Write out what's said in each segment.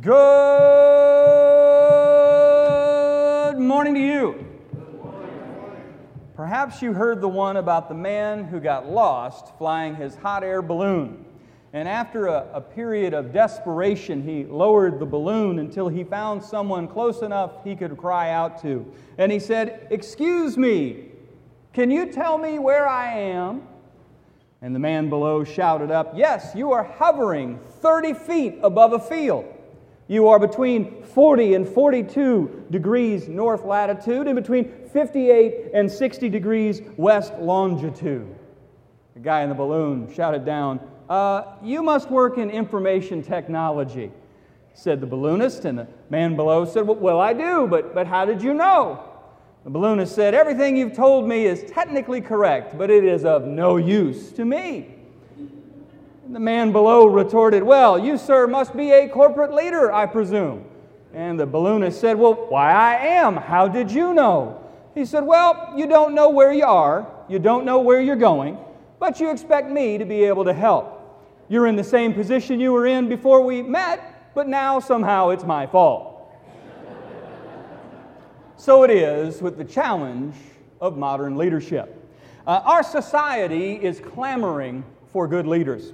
Good morning to you. Perhaps you heard the one about the man who got lost flying his hot air balloon. And after a, a, period of desperation, he lowered the balloon until he found someone close enough he could cry out to. And he said, Excuse me, can you tell me where I am? And the man below shouted up, Yes, you are hovering 30 feet above a field. You are between 40 and 42 degrees north latitude and between 58 and 60 degrees west longitude. The guy in the balloon shouted down, uh, You must work in information technology, said the balloonist. And the man below said, Well, I do, but, but how did you know? The balloonist said, Everything you've told me is technically correct, but it is of no use to me. The man below retorted, Well, you, sir, must be a corporate leader, I presume. And the balloonist said, Well, why, I am. How did you know? He said, Well, you don't know where you are, you don't know where you're going, but you expect me to be able to help. You're in the same position you were in before we met, but now somehow it's my fault. So it is with the challenge of modern leadership. Uh, our society is clamoring for good leaders.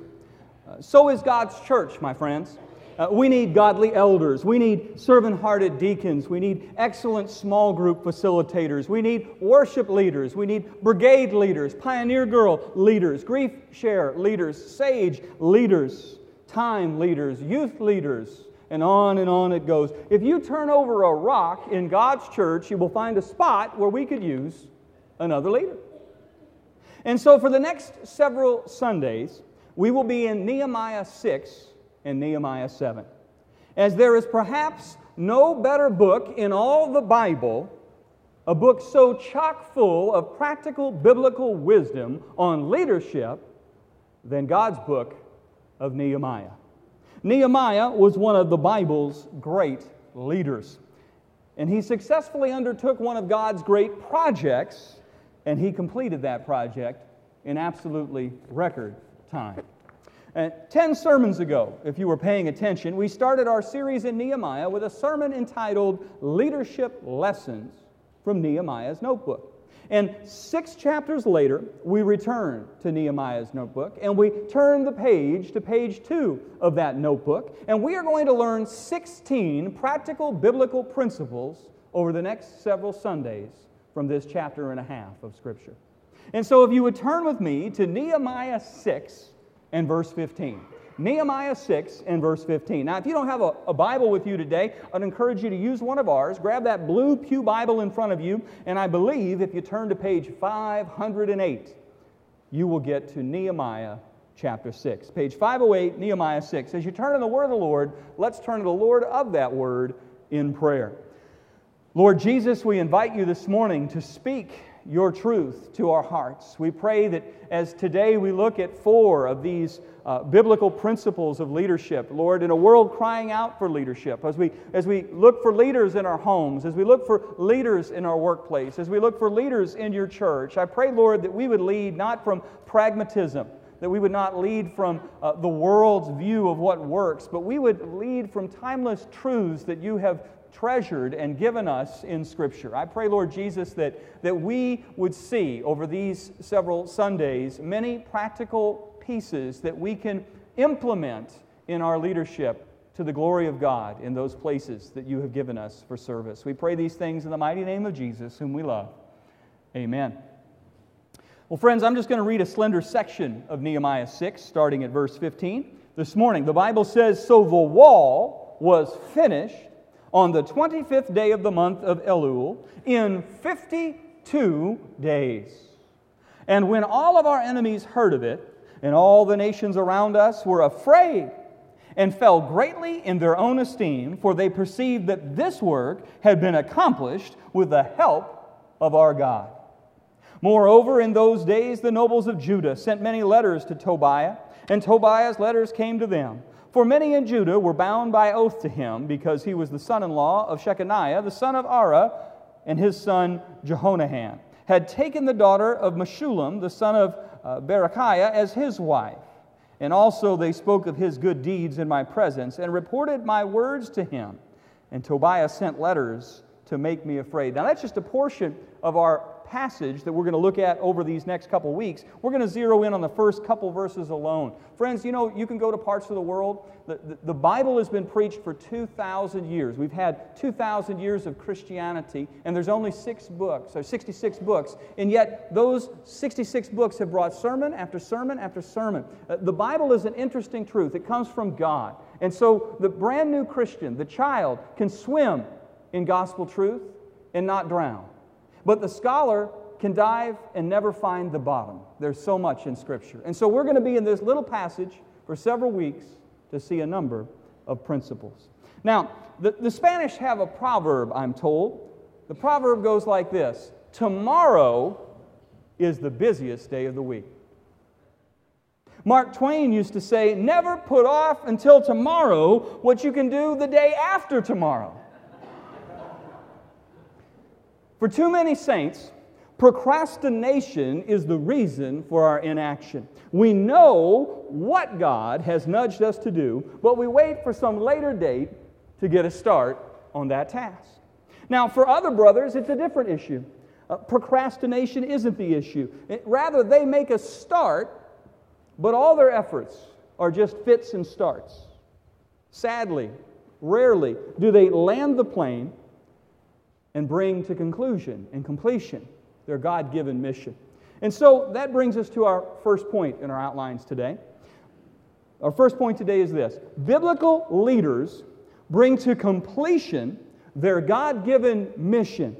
So is God's church, my friends. Uh, we need godly elders. We need servant hearted deacons. We need excellent small group facilitators. We need worship leaders. We need brigade leaders, pioneer girl leaders, grief share leaders, sage leaders, time leaders, youth leaders, and on and on it goes. If you turn over a rock in God's church, you will find a spot where we could use another leader. And so, for the next several Sundays, we will be in Nehemiah 6 and Nehemiah 7. As there is perhaps no better book in all the Bible, a book so chock full of practical biblical wisdom on leadership, than God's book of Nehemiah. Nehemiah was one of the Bible's great leaders. And he successfully undertook one of God's great projects, and he completed that project in absolutely record time. And 10 sermons ago, if you were paying attention, we started our series in Nehemiah with a sermon entitled Leadership Lessons from Nehemiah's Notebook. And six chapters later, we return to Nehemiah's notebook and we turn the page to page two of that notebook. And we are going to learn 16 practical biblical principles over the next several Sundays from this chapter and a half of Scripture. And so, if you would turn with me to Nehemiah 6 and verse 15. Nehemiah 6 and verse 15. Now, if you don't have a, a, Bible with you today, I'd encourage you to use one of ours. Grab that blue Pew Bible in front of you, and I believe if you turn to page 508, you will get to Nehemiah chapter 6. Page 508, Nehemiah 6. As you turn to the word of the Lord, let's turn to the Lord of that word in prayer. Lord Jesus, we invite you this morning to speak your truth to our hearts. We pray that as today we look at four of these uh, biblical principles of leadership, Lord, in a world crying out for leadership, as we, as we look for leaders in our homes, as we look for leaders in our workplace, as we look for leaders in your church, I pray, Lord, that we would lead not from pragmatism, that we would not lead from uh, the world's view of what works, but we would lead from timeless truths that you have treasured and given us in Scripture. I pray, Lord Jesus, that, that we would see over these several Sundays many practical pieces that we can implement in our leadership to the glory of God in those places that you have given us for service. We pray these things in the mighty name of Jesus, whom we love. Amen. Well, friends, I'm just going to read a slender section of Nehemiah 6, starting at verse 15. This morning, the Bible says So the wall was finished on the 25th day of the month of Elul in 52 days. And when all of our enemies heard of it, and all the nations around us were afraid and fell greatly in their own esteem, for they perceived that this work had been accomplished with the help of our God. Moreover, in those days the nobles of Judah sent many letters to Tobiah, and Tobiah's letters came to them. For many in Judah were bound by oath to him, because he was the son in law of Shechaniah, the son of Arah, and his son Jehohanan, had taken the daughter of Meshullam, the son of uh, Berechiah as his wife. And also they spoke of his good deeds in my presence and reported my words to him. And Tobiah sent letters to make me afraid. Now, that's just a portion of our passage that we're going to look at over these next couple weeks, we're going to zero in on the first couple verses alone. Friends, you know, you can go to parts of the world. The, the, the Bible has been preached for 2,000 years. We've had 2,000 years of Christianity, and there's only six books, or 66 books. And yet, those 66 books have brought sermon after sermon after sermon. Uh, the Bible is an interesting truth, it comes from God. And so, the brand new Christian, the child, can swim in gospel truth and not drown. But the scholar can dive and never find the bottom. There's so much in Scripture. And so we're going to be in this little passage for several weeks to see a number of principles. Now, the, the Spanish have a proverb, I'm told. The proverb goes like this Tomorrow is the busiest day of the week. Mark Twain used to say, Never put off until tomorrow what you can do the day after tomorrow. For too many saints, procrastination is the reason for our inaction. We know what God has nudged us to do, but we wait for some later date to get a start on that task. Now, for other brothers, it's a different issue. Uh, procrastination isn't the issue. It, rather, they make a start, but all their efforts are just fits and starts. Sadly, rarely do they land the plane and bring to conclusion and completion their God given mission. And so that brings us to our first point in our outlines today. Our first point today is this Biblical leaders bring to completion their God given mission.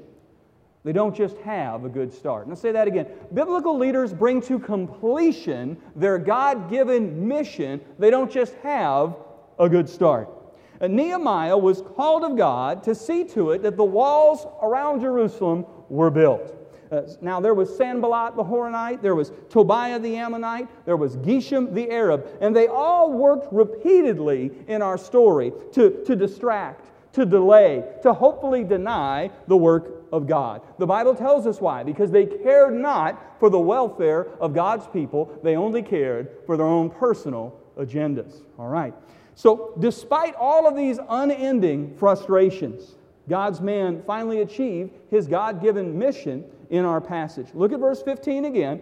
They don't just have a good start. And I'll say that again. Biblical leaders bring to completion their God given mission. They don't just have a good start. And Nehemiah was called of God to see to it that the walls around Jerusalem were built. Uh, now, there was Sanballat the Horonite, there was Tobiah the Ammonite, there was Geshem the Arab, and they all worked repeatedly in our story to, to distract, to delay, to hopefully deny the work of God. The Bible tells us why. Because they cared not for the welfare of God's people, they only cared for their own personal agendas. All right. So, despite all of these unending frustrations, God's man finally achieved his God given mission in our passage. Look at verse 15 again.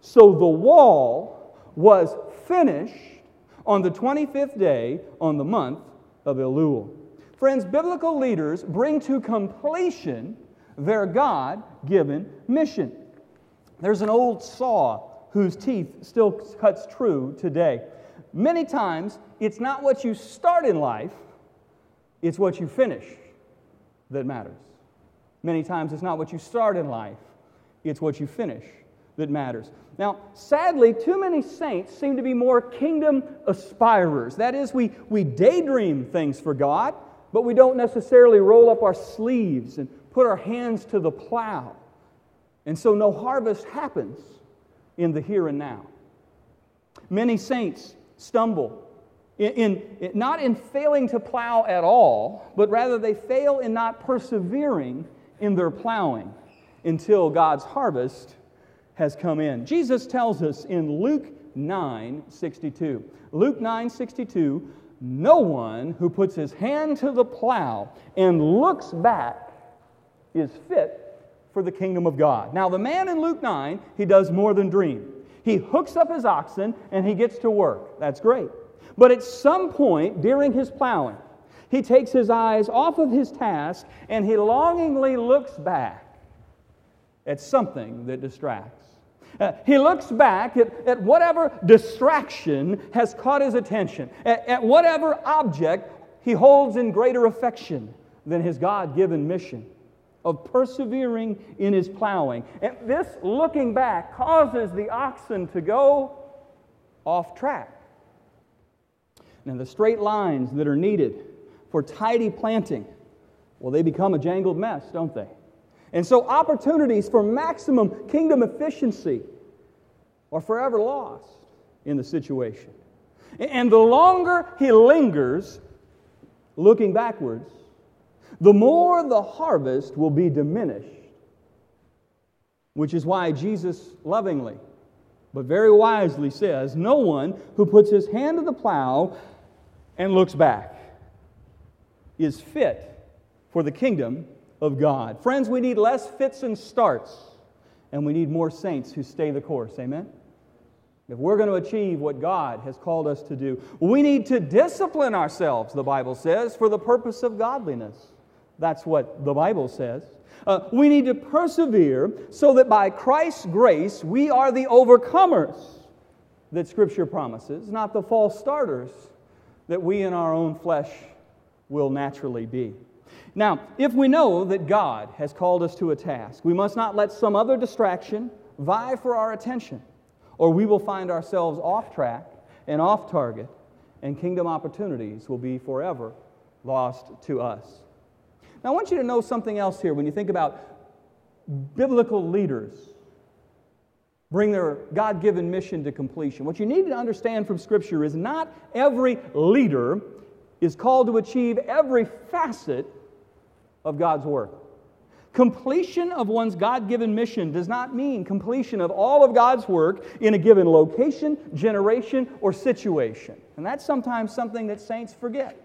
So the wall was finished on the 25th day on the month of Elul. Friends, biblical leaders bring to completion their God given mission. There's an old saw whose teeth still cuts true today. Many times, it's not what you start in life, it's what you finish that matters. Many times, it's not what you start in life, it's what you finish that matters. Now, sadly, too many saints seem to be more kingdom aspirers. That is, we, we daydream things for God, but we don't necessarily roll up our sleeves and put our hands to the plow. And so no harvest happens in the here and now. Many saints stumble. In, in, not in failing to plow at all, but rather they fail in not persevering in their plowing until God's harvest has come in. Jesus tells us in Luke 9 62. Luke 9 62, no one who puts his hand to the plow and looks back is fit for the kingdom of God. Now, the man in Luke 9, he does more than dream. He hooks up his oxen and he gets to work. That's great. But at some point during his plowing, he takes his eyes off of his task and he longingly looks back at something that distracts. Uh, he looks back at, at whatever distraction has caught his attention, at, at whatever object he holds in greater affection than his God given mission of persevering in his plowing. And this looking back causes the oxen to go off track. Now, the straight lines that are needed for tidy planting, well, they become a jangled mess, don't they? And so opportunities for maximum kingdom efficiency are forever lost in the situation. And the longer he lingers looking backwards, the more the harvest will be diminished. Which is why Jesus lovingly but very wisely says, No one who puts his hand to the plow and looks back is fit for the kingdom of God. Friends, we need less fits and starts, and we need more saints who stay the course. Amen? If we're going to achieve what God has called us to do, we need to discipline ourselves, the Bible says, for the purpose of godliness. That's what the Bible says. Uh, we need to persevere so that by Christ's grace we are the overcomers that Scripture promises, not the false starters that we in our own flesh will naturally be. Now, if we know that God has called us to a task, we must not let some other distraction vie for our attention, or we will find ourselves off track and off target, and kingdom opportunities will be forever lost to us. Now, I want you to know something else here when you think about biblical leaders bring their God given mission to completion. What you need to understand from Scripture is not every leader is called to achieve every facet of God's work. Completion of one's God given mission does not mean completion of all of God's work in a given location, generation, or situation. And that's sometimes something that saints forget.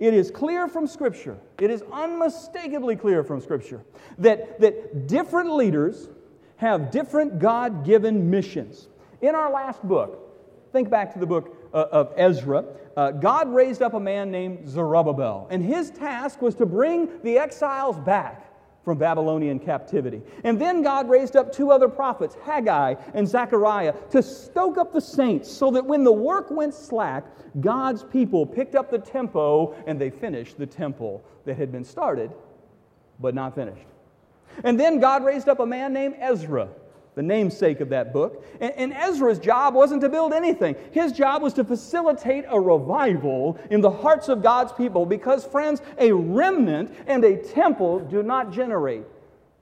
It is clear from Scripture, it is unmistakably clear from Scripture, that, that different leaders have different God given missions. In our last book, think back to the book uh, of Ezra, uh, God raised up a man named Zerubbabel, and his task was to bring the exiles back from Babylonian captivity. And then God raised up two other prophets, Haggai and Zechariah, to stoke up the saints so that when the work went slack, God's people picked up the tempo and they finished the temple that had been started but not finished. And then God raised up a man named Ezra the namesake of that book. And, and, Ezra's job wasn't to build anything, his job was to facilitate a revival in the hearts of God's people because, friends, a remnant and a temple do not generate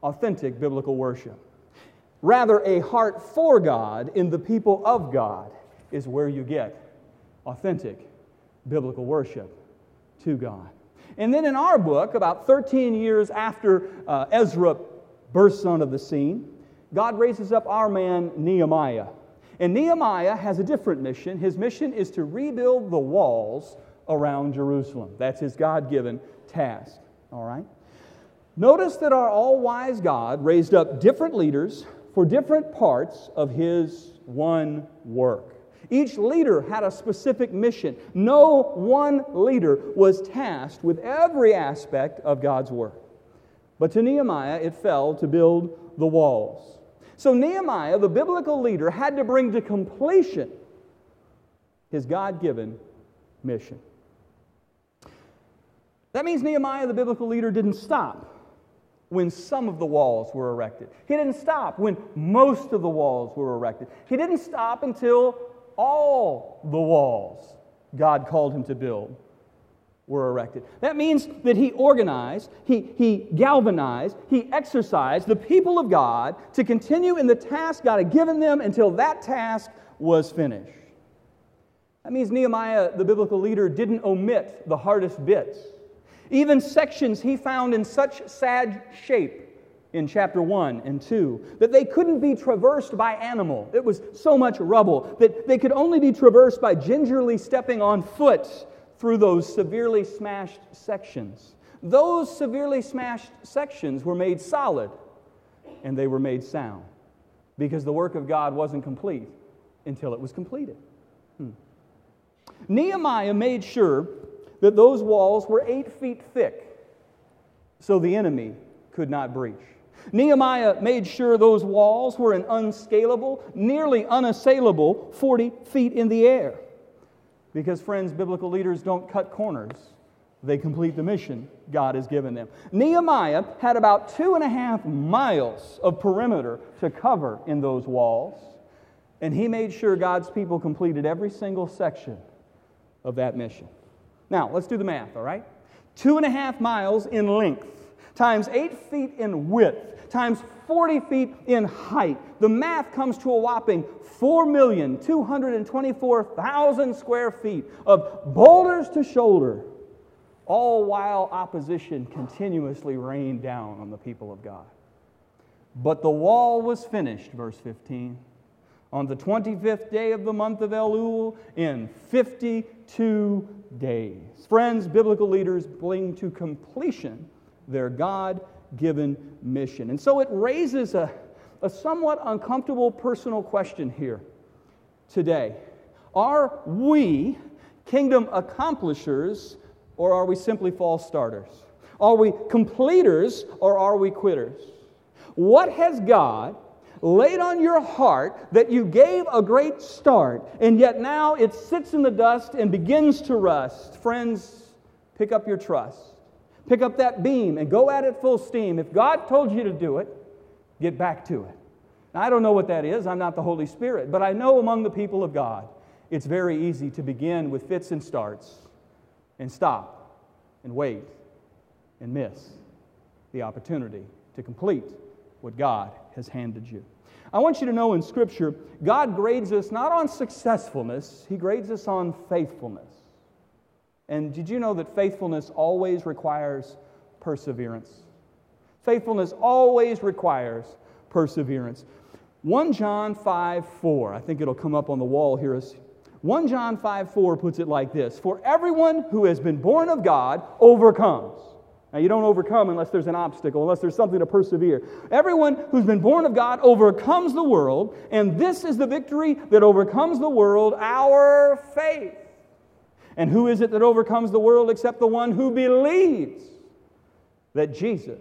authentic biblical worship. Rather, a heart for God in the people of God is where you get authentic biblical worship to God. And then in our book, about 13 years after uh, Ezra bursts onto the scene, God raises up our man Nehemiah. And Nehemiah has a different mission. His mission is to rebuild the walls around Jerusalem. That's his God given task. All right? Notice that our all wise God raised up different leaders for different parts of his one work. Each leader had a specific mission. No one leader was tasked with every aspect of God's work. But to Nehemiah, it fell to build the walls. So Nehemiah, the biblical leader, had to bring to completion his God given mission. That means Nehemiah, the biblical leader, didn't stop when some of the walls were erected. He didn't stop when most of the walls were erected. He didn't stop until all the walls God called him to build were erected. That means that he organized, he, he galvanized, he exercised the people of God to continue in the task God had given them until that task was finished. That means Nehemiah, the biblical leader, didn't omit the hardest bits. Even sections he found in such sad shape in chapter 1 and 2 that they couldn't be traversed by animal. It was so much rubble that they could only be traversed by gingerly stepping on foot through those severely smashed sections. Those severely smashed sections were made solid and they were made sound because the work of God wasn't complete until it was completed. Hmm. Nehemiah made sure that those walls were eight feet thick so the enemy could not breach. Nehemiah made sure those walls were an unscalable, nearly unassailable 40 feet in the air. Because, friends, biblical leaders don't cut corners, they complete the mission God has given them. Nehemiah had about two and a half miles of perimeter to cover in those walls, and he made sure God's people completed every single section of that mission. Now, let's do the math, all right? Two and a half miles in length times eight feet in width times 40 feet in height. The math comes to a whopping 4,224,000 square feet of boulders to shoulder, all while opposition continuously rained down on the people of God. But the wall was finished, verse 15, on the 25th day of the month of Elul in 52 days. Friends, biblical leaders bring to completion their God given mission. And so it raises a, a somewhat uncomfortable personal question here today. Are we kingdom accomplishers or are we simply false starters? Are we completers or are we quitters? What has God laid on your heart that you gave a great start, and yet now it sits in the dust and begins to rust. Friends, pick up your trust. Pick up that beam and go at it full steam. If God told you to do it, get back to it. Now, I don't know what that is. I'm not the Holy Spirit. But I know among the people of God, it's very easy to begin with fits and starts and stop and wait and miss the opportunity to complete what God has handed you. I want you to know in Scripture, God grades us not on successfulness, He grades us on faithfulness. And did you know that faithfulness always requires perseverance? Faithfulness always requires perseverance. 1 John 5 4, I think it'll come up on the wall here. 1 John 5 4 puts it like this For everyone who has been born of God overcomes. Now, you don't overcome unless there's an obstacle, unless there's something to persevere. Everyone who's been born of God overcomes the world, and this is the victory that overcomes the world our faith. And who is it that overcomes the world except the one who believes that Jesus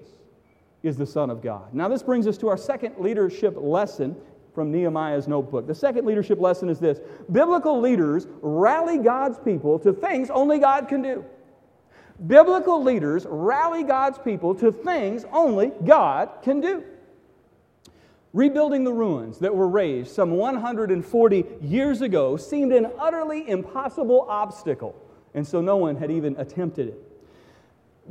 is the Son of God? Now, this brings us to our second leadership lesson from Nehemiah's notebook. The second leadership lesson is this Biblical leaders rally God's people to things only God can do. Biblical leaders rally God's people to things only God can do. Rebuilding the ruins that were raised some 140 years ago seemed an utterly impossible obstacle, and so no one had even attempted it.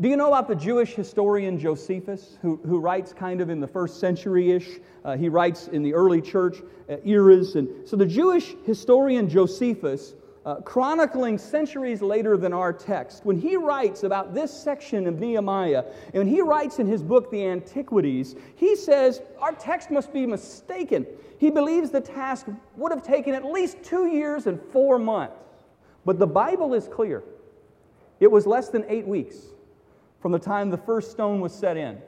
Do you know about the Jewish historian Josephus, who, who writes kind of in the first century ish? Uh, he writes in the early church uh, eras. And so the Jewish historian Josephus uh, chronicling centuries later than our text, when he writes about this section of Nehemiah, and when he writes in his book, The Antiquities, he says our text must be mistaken. He believes the task would have taken at least two years and four months. But the Bible is clear. It was less than eight weeks from the time the first stone was set in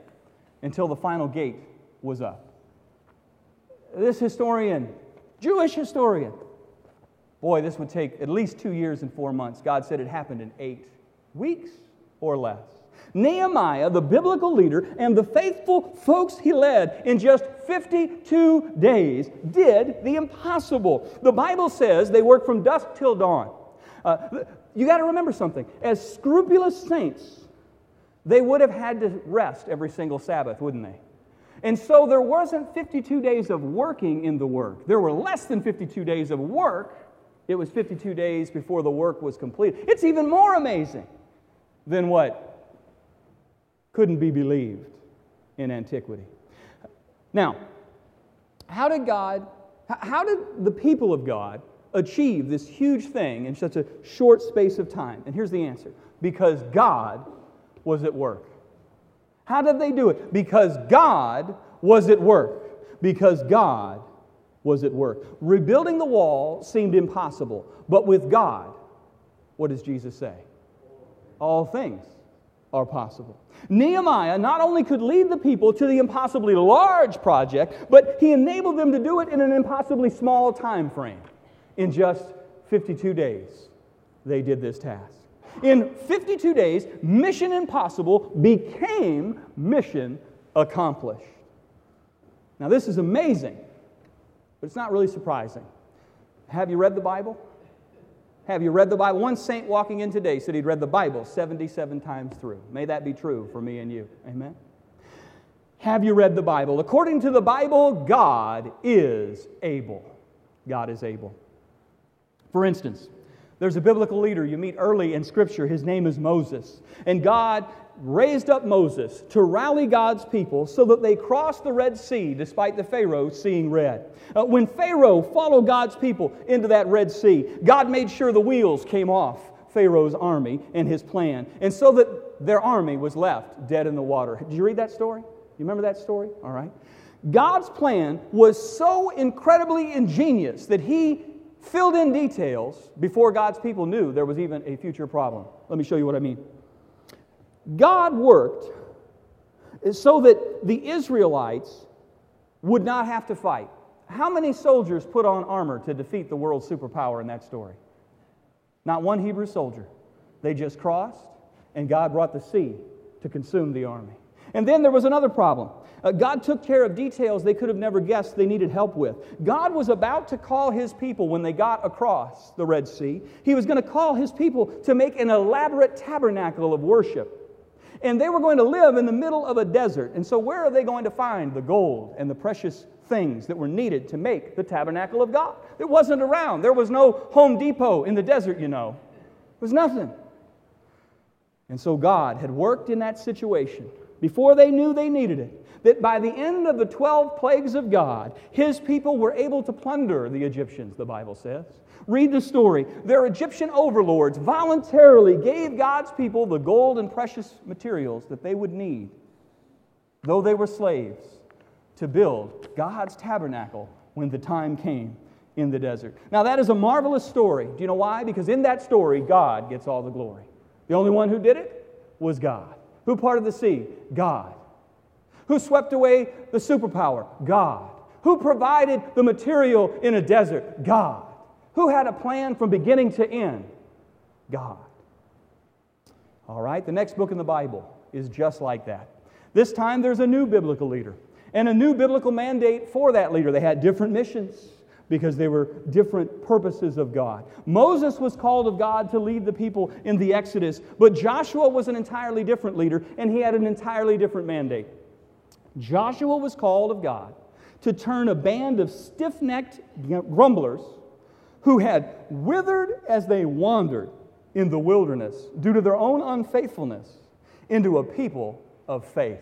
until the final gate was up. This historian, Jewish historian, Boy, this would take at least two years and four months. God said it happened in eight weeks or less. Nehemiah, the biblical leader, and the faithful folks he led in just 52 days did the impossible. The Bible says they worked from dusk till dawn. Uh, you got to remember something. As scrupulous saints, they would have had to rest every single Sabbath, wouldn't they? And so there wasn't 52 days of working in the work. There were less than 52 days of work it was 52 days before the work was complete. It's even more amazing than what couldn't be believed in antiquity. Now, how did God, how did the people of God achieve this huge thing in such a short space of time? And here's the answer because God was at work. How did they do it? Because God was at work. Because God was at work. Rebuilding the wall seemed impossible, but with God, what does Jesus say? All things are possible. Nehemiah not only could lead the people to the impossibly large project, but he enabled them to do it in an impossibly small time frame. In just 52 days, they did this task. In 52 days, mission impossible became mission accomplished. Now, this is amazing but it's not really surprising. Have you read the Bible? Have you read the Bible? One saint walking in today said he'd read the Bible 77 times through. May that be true for me and you. Amen. Have you read the Bible? According to the Bible, God is able. God is able. For instance, there's a biblical leader you meet early in Scripture. His name is Moses. And God raised up Moses to rally God's people so that they crossed the Red Sea despite the Pharaoh seeing red. Uh, when Pharaoh followed God's people into that Red Sea, God made sure the wheels came off Pharaoh's army and his plan, and so that their army was left dead in the water. Did you read that story? You remember that story? All right. God's plan was so incredibly ingenious that He filled in details before God's people knew there was even a future problem. Let me show you what I mean. God worked so that the Israelites would not have to fight. How many soldiers put on armor to defeat the world's superpower in that story? Not one Hebrew soldier. They just crossed, and God brought the sea to consume the army. And then there was another problem. Uh, God took care of details they could have never guessed they needed help with. God was about to call his people when they got across the Red Sea. He was going to call his people to make an elaborate tabernacle of worship. And they were going to live in the middle of a desert. And so, where are they going to find the gold and the precious things that were needed to make the tabernacle of God? It wasn't around. There was no Home Depot in the desert, you know. It was nothing. And so, God had worked in that situation before they knew they needed it that by the end of the 12 plagues of God, his people were able to plunder the Egyptians, the Bible says. Read the story. Their Egyptian overlords voluntarily gave God's people the gold and precious materials that they would need, though they were slaves, to build God's tabernacle when the time came in the desert. Now, that is a marvelous story. Do you know why? Because in that story, God gets all the glory. The only one who did it was God. Who parted the sea? God. Who swept away the superpower? God. Who provided the material in a desert? God. Who had a plan from beginning to end? God. All right, the next book in the Bible is just like that. This time there's a new biblical leader and a new biblical mandate for that leader. They had different missions because they were different purposes of God. Moses was called of God to lead the people in the Exodus, but Joshua was an entirely different leader and he had an entirely different mandate. Joshua was called of God to turn a band of stiff necked grumblers who had withered as they wandered in the wilderness due to their own unfaithfulness into a people of faith.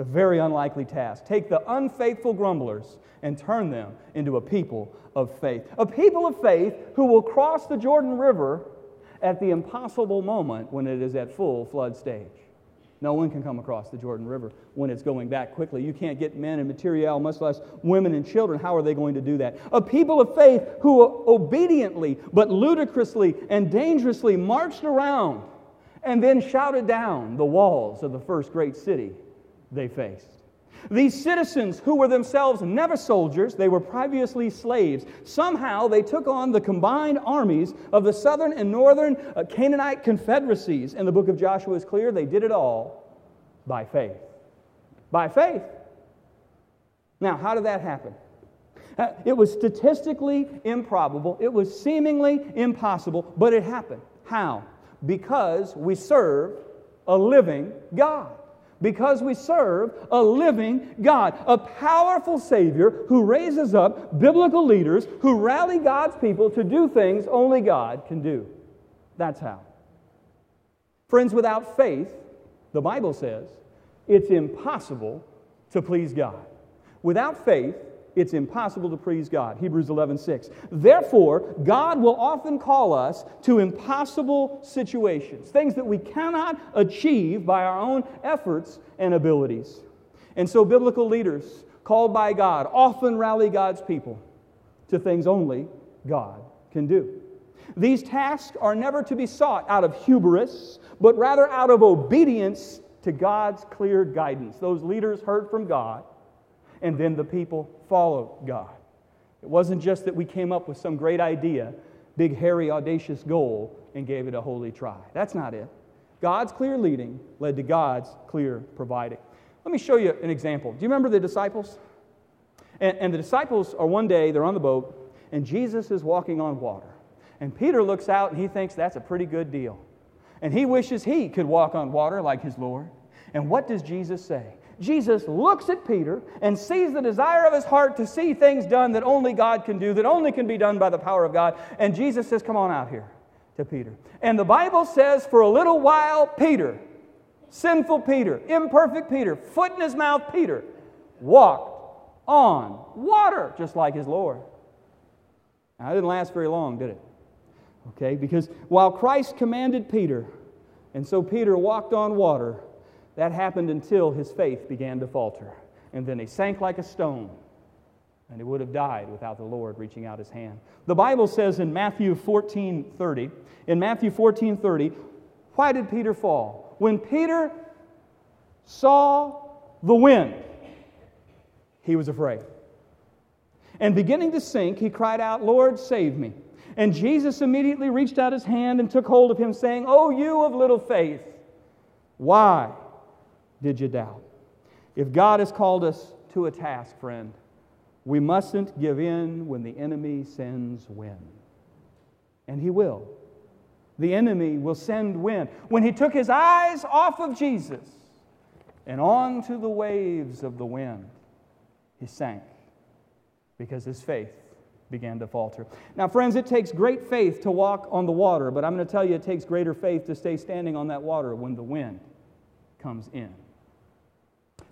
It's a very unlikely task. Take the unfaithful grumblers and turn them into a people of faith. A people of faith who will cross the Jordan River at the impossible moment when it is at full flood stage. No one can come across the Jordan River when it's going back quickly. You can't get men and material, much less women and children. How are they going to do that? A people of faith who obediently but ludicrously and dangerously marched around and then shouted down the walls of the first great city they faced. These citizens, who were themselves never soldiers, they were previously slaves, somehow they took on the combined armies of the southern and northern uh, Canaanite confederacies. And the book of Joshua is clear they did it all by faith. By faith. Now, how did that happen? Uh, it was statistically improbable, it was seemingly impossible, but it happened. How? Because we serve a living God because we serve a living God, a powerful Savior who raises up biblical leaders who rally God's people to do things only God can do. That's how. Friends, without faith, the Bible says, it's impossible to please God. Without faith, it's impossible to please God. Hebrews 11, 6. Therefore, God will often call us to impossible situations, things that we cannot achieve by our own efforts and abilities. And so, biblical leaders called by God often rally God's people to things only God can do. These tasks are never to be sought out of hubris, but rather out of obedience to God's clear guidance. Those leaders heard from God and then the people followed God. It wasn't just that we came up with some great idea, big, hairy, audacious goal, and gave it a holy try. That's not it. God's clear leading led to God's clear providing. Let me show you an example. Do you remember the disciples? And, and the disciples are one day, they're on the boat, and Jesus is walking on water. And Peter looks out and he thinks that's a pretty good deal. And he wishes he could walk on water like his Lord. And what does Jesus say? Jesus looks at Peter and sees the desire of his heart to see things done that only God can do, that only can be done by the power of God. And Jesus says, Come on out here to Peter. And the Bible says, For a little while, Peter, sinful Peter, imperfect Peter, foot in his mouth Peter, walked on water just like his Lord. Now, it didn't last very long, did it? Okay, because while Christ commanded Peter, and so Peter walked on water, that happened until his faith began to falter. and then he sank like a stone. And he would have died without the Lord reaching out his hand. The Bible says in Matthew 14 30, in Matthew 14 30, why did Peter fall? When Peter saw the wind, he was afraid. And beginning to sink, he cried out, Lord, save me. And Jesus immediately reached out his hand and took hold of him, saying, Oh, you of little faith, why did you doubt? If God has called us to a task, friend, we mustn't give in when the enemy sends wind. And he will. The enemy will send wind. When he took his eyes off of Jesus and onto the waves of the wind, he sank because his faith began to falter. Now, friends, it takes great faith to walk on the water, but I'm going to tell you it takes greater faith to stay standing on that water when the wind comes in.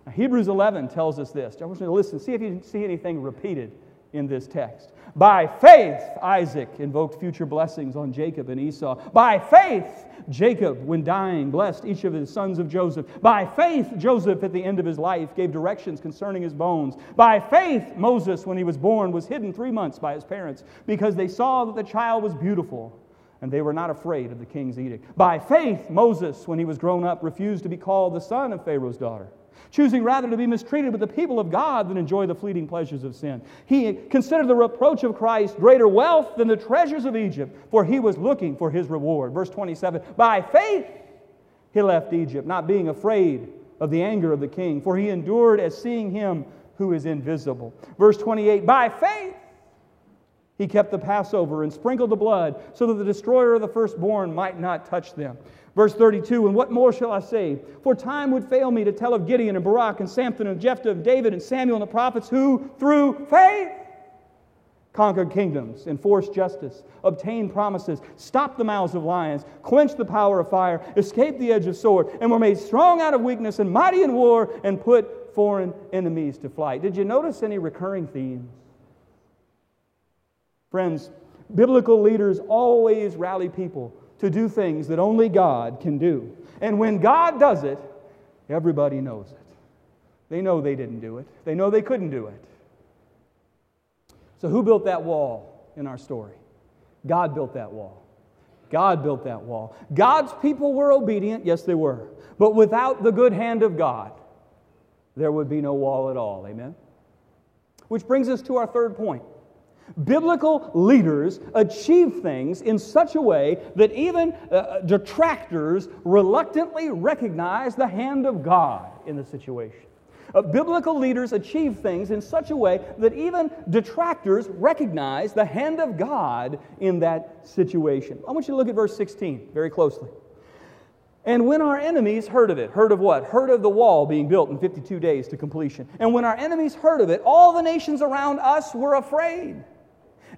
Now, Hebrews 11 tells us this. I want you to listen, see if you see anything repeated in this text. By faith, Isaac invoked future blessings on Jacob and Esau. By faith, Jacob, when dying, blessed each of his sons of Joseph. By faith, Joseph, at the end of his life, gave directions concerning his bones. By faith, Moses, when he was born, was hidden three months by his parents because they saw that the child was beautiful and they were not afraid of the king's edict. By faith, Moses, when he was grown up, refused to be called the son of Pharaoh's daughter choosing rather to be mistreated with the people of God than enjoy the fleeting pleasures of sin. He considered the reproach of Christ greater wealth than the treasures of Egypt, for he was looking for his reward. Verse 27 By faith he left Egypt, not being afraid of the anger of the king, for he endured as seeing him who is invisible. Verse 28 By faith he kept the Passover and sprinkled the blood so that the destroyer of the firstborn might not touch them. Verse 32 And what more shall I say? For time would fail me to tell of Gideon and Barak and Samson and Jephthah and David and Samuel and the prophets who, through faith, conquered kingdoms, enforced justice, obtained promises, stopped the mouths of lions, quenched the power of fire, escaped the edge of sword, and were made strong out of weakness and mighty in war, and put foreign enemies to flight. Did you notice any recurring themes? Friends, biblical leaders always rally people to do things that only God can do. And when God does it, everybody knows it. They know they didn't do it, they know they couldn't do it. So, who built that wall in our story? God built that wall. God built that wall. God's people were obedient, yes, they were. But without the good hand of God, there would be no wall at all. Amen? Which brings us to our third point. Biblical leaders achieve things in such a way that even uh, detractors reluctantly recognize the hand of God in the situation. Uh, biblical leaders achieve things in such a way that even detractors recognize the hand of God in that situation. I want you to look at verse 16 very closely. And when our enemies heard of it, heard of what? Heard of the wall being built in 52 days to completion. And when our enemies heard of it, all the nations around us were afraid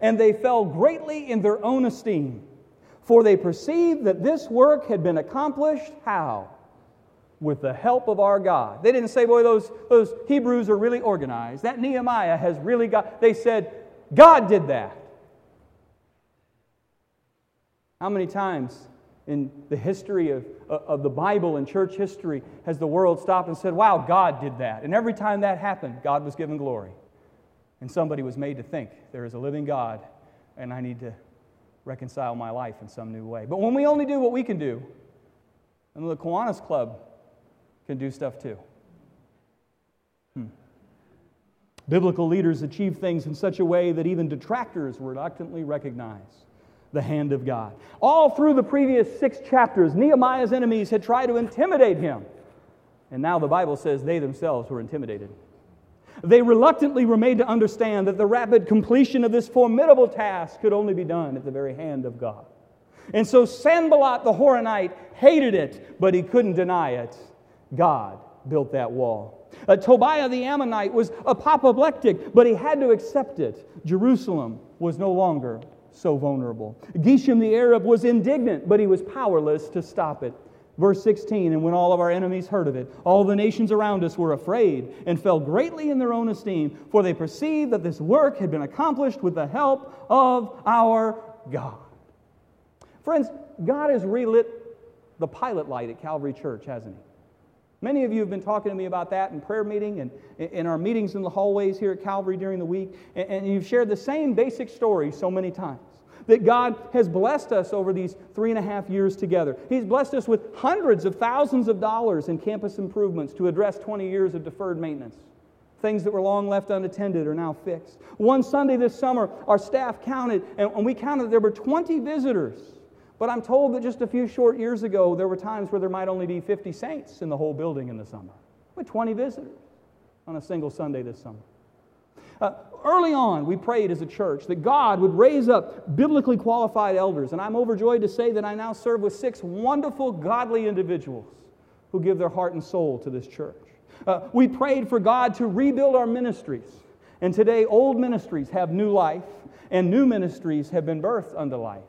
and they fell greatly in their own esteem. For they perceived that this work had been accomplished how? With the help of our God. They didn't say, boy, those, those Hebrews are really organized. That Nehemiah has really got, they said, God did that. How many times in the history of, of the Bible and church history has the world stopped and said, wow, God did that? And every time that happened, God was given glory. And somebody was made to think there is a living God and I need to reconcile my life in some new way. But when we only do what we can do, and the Kiwanis Club can do stuff too. Hmm. Biblical leaders achieve things in such a way that even detractors reluctantly recognize the hand of God. All through the previous six chapters, Nehemiah's enemies had tried to intimidate him. And now the Bible says they themselves were intimidated. They reluctantly were made to understand that the rapid completion of this formidable task could only be done at the very hand of God. And so Sanballat the Horonite hated it, but he couldn't deny it. God built that wall. Uh, Tobiah the Ammonite was apoplectic, but he had to accept it. Jerusalem was no longer so vulnerable. Geshem the Arab was indignant, but he was powerless to stop it. Verse 16, and when all of our enemies heard of it, all the nations around us were afraid and fell greatly in their own esteem, for they perceived that this work had been accomplished with the help of our God. Friends, God has relit the pilot light at Calvary Church, hasn't He? Many of you have been talking to me about that in prayer meeting and in our meetings in the hallways here at Calvary during the week. And you've shared the same basic story so many times that God has blessed us over these three and a half years together. He's blessed us with hundreds of thousands of dollars in campus improvements to address 20 years of deferred maintenance. Things that were long left unattended are now fixed. One Sunday this summer, our staff counted, and we counted there were 20 visitors but I'm told that just a few short years ago, there were times where there might only be 50 saints in the whole building in the summer, with 20 visitors on a single Sunday this summer. Uh, early on, we prayed as a church that God would raise up biblically qualified elders, and I'm overjoyed to say that I now serve with six wonderful, godly individuals who give their heart and soul to this church. Uh, we prayed for God to rebuild our ministries, and today old ministries have new life, and new ministries have been birthed unto life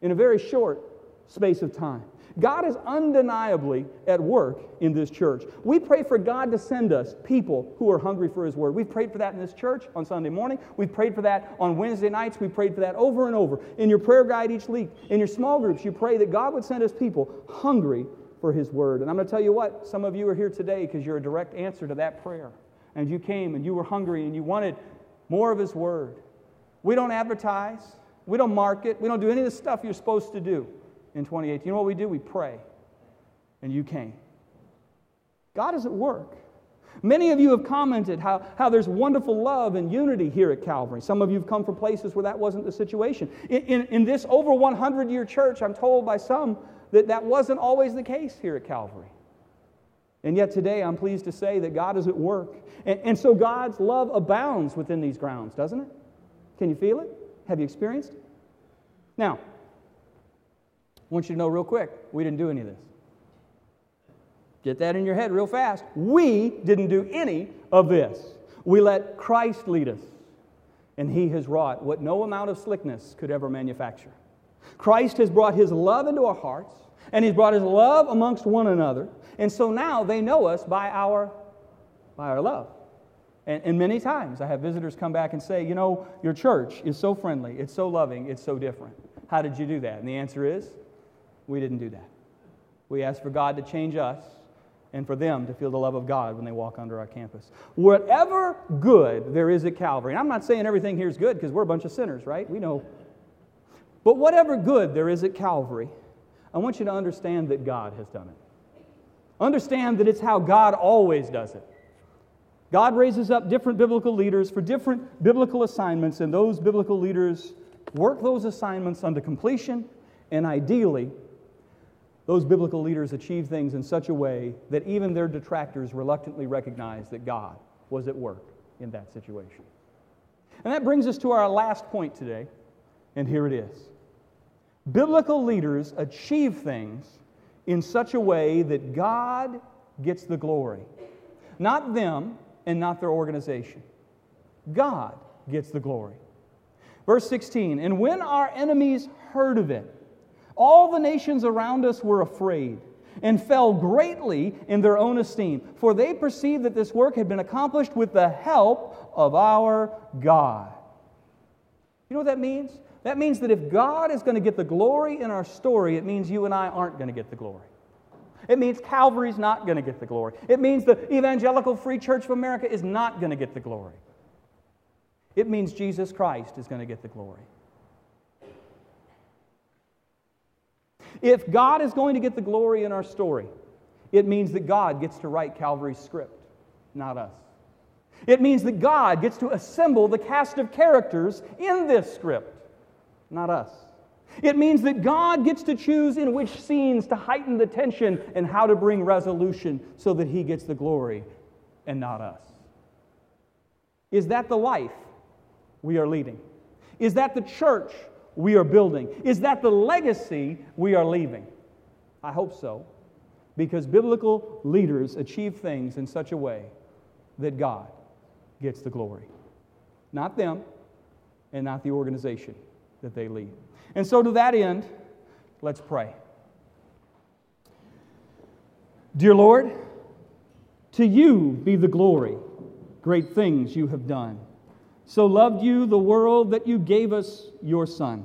in a very short space of time. God is undeniably at work in this church. We pray for God to send us people who are hungry for His Word. We've prayed for that in this church on Sunday morning. We've prayed for that on Wednesday nights. We've prayed for that over and over. In your prayer guide each week, in your small groups, you pray that God would send us people hungry for His Word. And I'm going to tell you what, some of you are here today because you're a direct answer to that prayer. And you came and you were hungry and you wanted more of His Word. We don't advertise. We don't market. We don't do any of the stuff you're supposed to do in 2018. You know what we do? We pray. And you came. God is at work. Many of you have commented how, how there's wonderful love and unity here at Calvary. Some of you have come from places where that wasn't the situation. In, in, in this over 100 year church, I'm told by some that that wasn't always the case here at Calvary. And yet today, I'm pleased to say that God is at work. And, and so God's love abounds within these grounds, doesn't it? Can you feel it? Have you experienced? Now, I want you to know real quick we didn't do any of this. Get that in your head real fast. We didn't do any of this. We let Christ lead us, and He has wrought what no amount of slickness could ever manufacture. Christ has brought His love into our hearts, and He's brought His love amongst one another, and so now they know us by our, by our love. And, and, many times I have visitors come back and say, you know, your church is so friendly, it's so loving, it's so different. How did you do that? And the answer is, we didn't do that. We asked for God to change us and for them to feel the love of God when they walk under our campus. Whatever good there is at Calvary, and I'm not saying everything here is good because we're a bunch of sinners, right? We know. But whatever good there is at Calvary, I want you to understand that God has done it. Understand that it's how God always does it. God raises up different biblical leaders for different biblical assignments, and those biblical leaders work those assignments unto completion, and ideally, those biblical leaders achieve things in such a way that even their detractors reluctantly recognize that God was at work in that situation. And that brings us to our last point today, and here it is. Biblical leaders achieve things in such a way that God gets the glory. Not them, and not their organization. God gets the glory. Verse 16, and when our enemies heard of it, all the nations around us were afraid and fell greatly in their own esteem, for they perceived that this work had been accomplished with the help of our God. You know what that means? That means that if God is going to get the glory in our story, it means you and I aren't going to get the glory. It means Calvary's not going to get the glory. It means the Evangelical Free Church of America is not going to get the glory. It means Jesus Christ is going to get the glory. If God is going to get the glory in our story, it means that God gets to write Calvary's script, not us. It means that God gets to assemble the cast of characters in this script, not us. It means that God gets to choose in which scenes to heighten the tension and how to bring resolution so that He gets the glory and not us. Is that the life we are leading? Is that the church we are building? Is that the legacy we are leaving? I hope so, because biblical leaders achieve things in such a way that God gets the glory. Not them and not the organization that they lead. And so, to that end, let's pray. Dear Lord, to you be the glory, great things you have done. So loved you the world that you gave us your Son,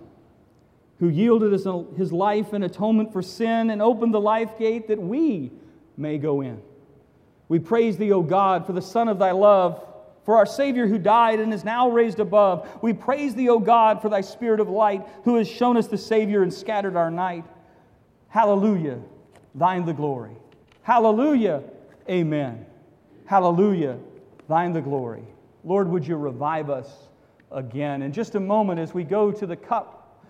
who yielded us his life in atonement for sin and opened the life gate that we may go in. We praise thee, O God, for the Son of thy love, for our Savior who died and is now raised above. We praise thee, O God, for thy Spirit of light, who has shown us the Savior and scattered our night. Hallelujah, thine the glory. Hallelujah, amen. Hallelujah, thine the glory. Lord, would you revive us again? In just a moment, as we go to the cup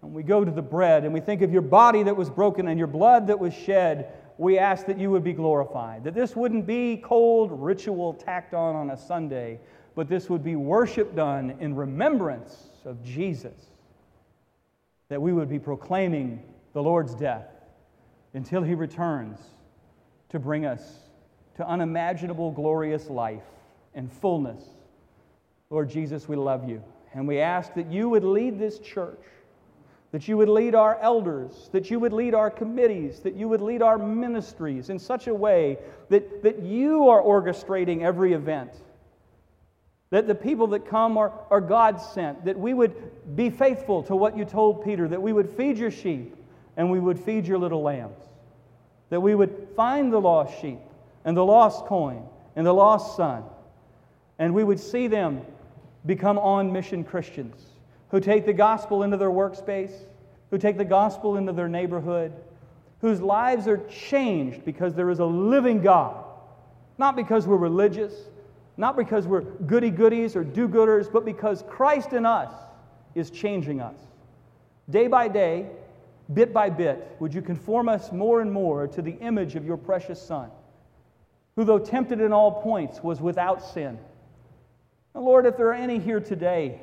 and we go to the bread and we think of your body that was broken and your blood that was shed we ask that you would be glorified. That this wouldn't be cold ritual tacked on on a Sunday, but this would be worship done in remembrance of Jesus. That we would be proclaiming the Lord's death until he returns to bring us to unimaginable, glorious life and fullness. Lord Jesus, we love you. And we ask that you would lead this church that you would lead our elders, that you would lead our committees, that you would lead our ministries in such a way that, that you are orchestrating every event. That the people that come are, are God sent, that we would be faithful to what you told Peter, that we would feed your sheep and we would feed your little lambs, that we would find the lost sheep and the lost coin and the lost son, and we would see them become on mission Christians who take the gospel into their workspace, who take the gospel into their neighborhood, whose lives are changed because there is a living God. Not because we're religious, not because we're goody goodies or do gooders, but because Christ in us is changing us. Day by day, bit by bit, would you conform us more and more to the image of your precious Son, who, though tempted in all points, was without sin. Now, Lord, if there are any here today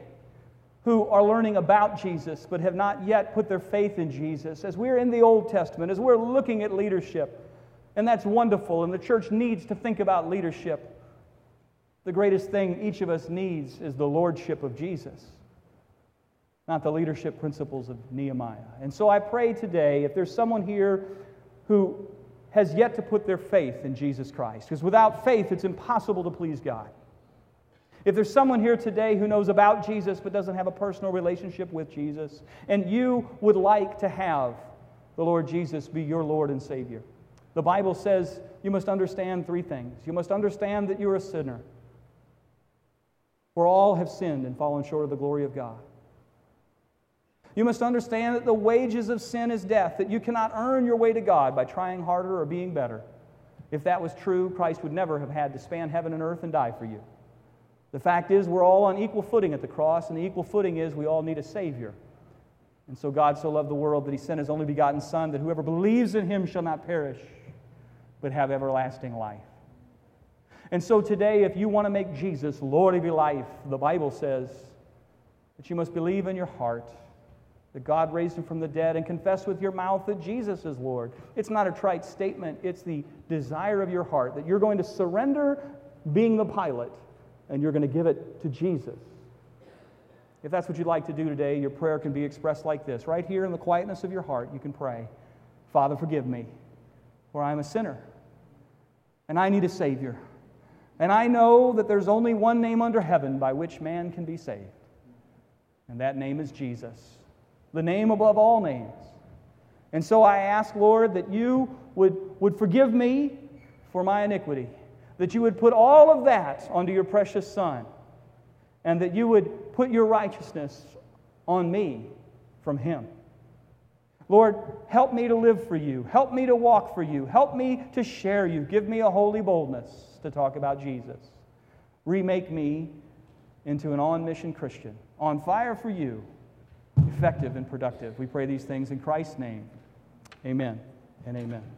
who are learning about Jesus but have not yet put their faith in Jesus, as we're in the Old Testament, as we're looking at leadership, and that's wonderful, and the church needs to think about leadership. The greatest thing each of us needs is the lordship of Jesus, not the leadership principles of Nehemiah. And so I pray today if there's someone here who has yet to put their faith in Jesus Christ, because without faith it's impossible to please God. If there's someone here today who knows about Jesus but doesn't have a personal relationship with Jesus, and you would like to have the Lord Jesus be your Lord and Savior, the Bible says you must understand three things. You must understand that you're a sinner, for all have sinned and fallen short of the glory of God. You must understand that the wages of sin is death, that you cannot earn your way to God by trying harder or being better. If that was true, Christ would never have had to span heaven and earth and die for you. The fact is, we're all on equal footing at the cross, and the equal footing is we all need a Savior. And so God so loved the world that He sent His only begotten Son, that whoever believes in Him shall not perish, but have everlasting life. And so today, if you want to make Jesus Lord of your life, the Bible says that you must believe in your heart that God raised him from the dead and confess with your mouth that Jesus is Lord. It's not a trite statement, it's the desire of your heart that you're going to surrender being the pilot and you're going to give it to Jesus. If that's what you'd like to do today, your prayer can be expressed like this. Right here in the quietness of your heart, you can pray Father, forgive me, for I am a sinner, and I need a Savior. And I know that there's only one name under heaven by which man can be saved, and that name is Jesus, the name above all names. And so I ask, Lord, that you would, would forgive me for my iniquity that you would put all of that onto your precious Son, and that you would put your righteousness on me from Him. Lord, help me to live for you. Help me to walk for you. Help me to share you. Give me a holy boldness to talk about Jesus. Remake me into an on mission Christian, on fire for you, effective and productive. We pray these things in Christ's name. Amen and amen.